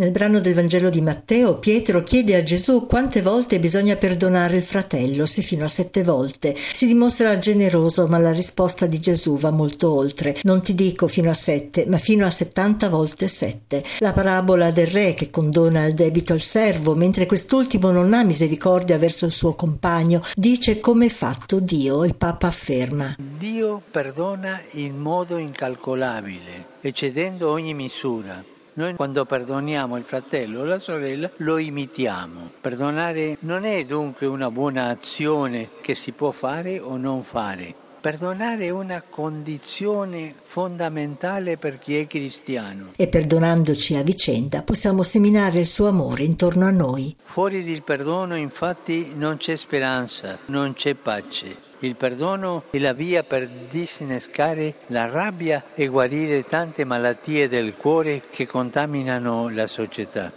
Nel brano del Vangelo di Matteo, Pietro chiede a Gesù quante volte bisogna perdonare il fratello, se fino a sette volte. Si dimostra generoso, ma la risposta di Gesù va molto oltre. Non ti dico fino a sette, ma fino a settanta volte sette. La parabola del re che condona il debito al servo, mentre quest'ultimo non ha misericordia verso il suo compagno, dice come è fatto Dio. Il Papa afferma. Dio perdona in modo incalcolabile, eccedendo ogni misura. Noi quando perdoniamo il fratello o la sorella lo imitiamo. Perdonare non è dunque una buona azione che si può fare o non fare. Perdonare è una condizione fondamentale per chi è cristiano. E perdonandoci a vicenda possiamo seminare il suo amore intorno a noi. Fuori il perdono infatti non c'è speranza, non c'è pace. Il perdono è la via per disinnescare la rabbia e guarire tante malattie del cuore che contaminano la società.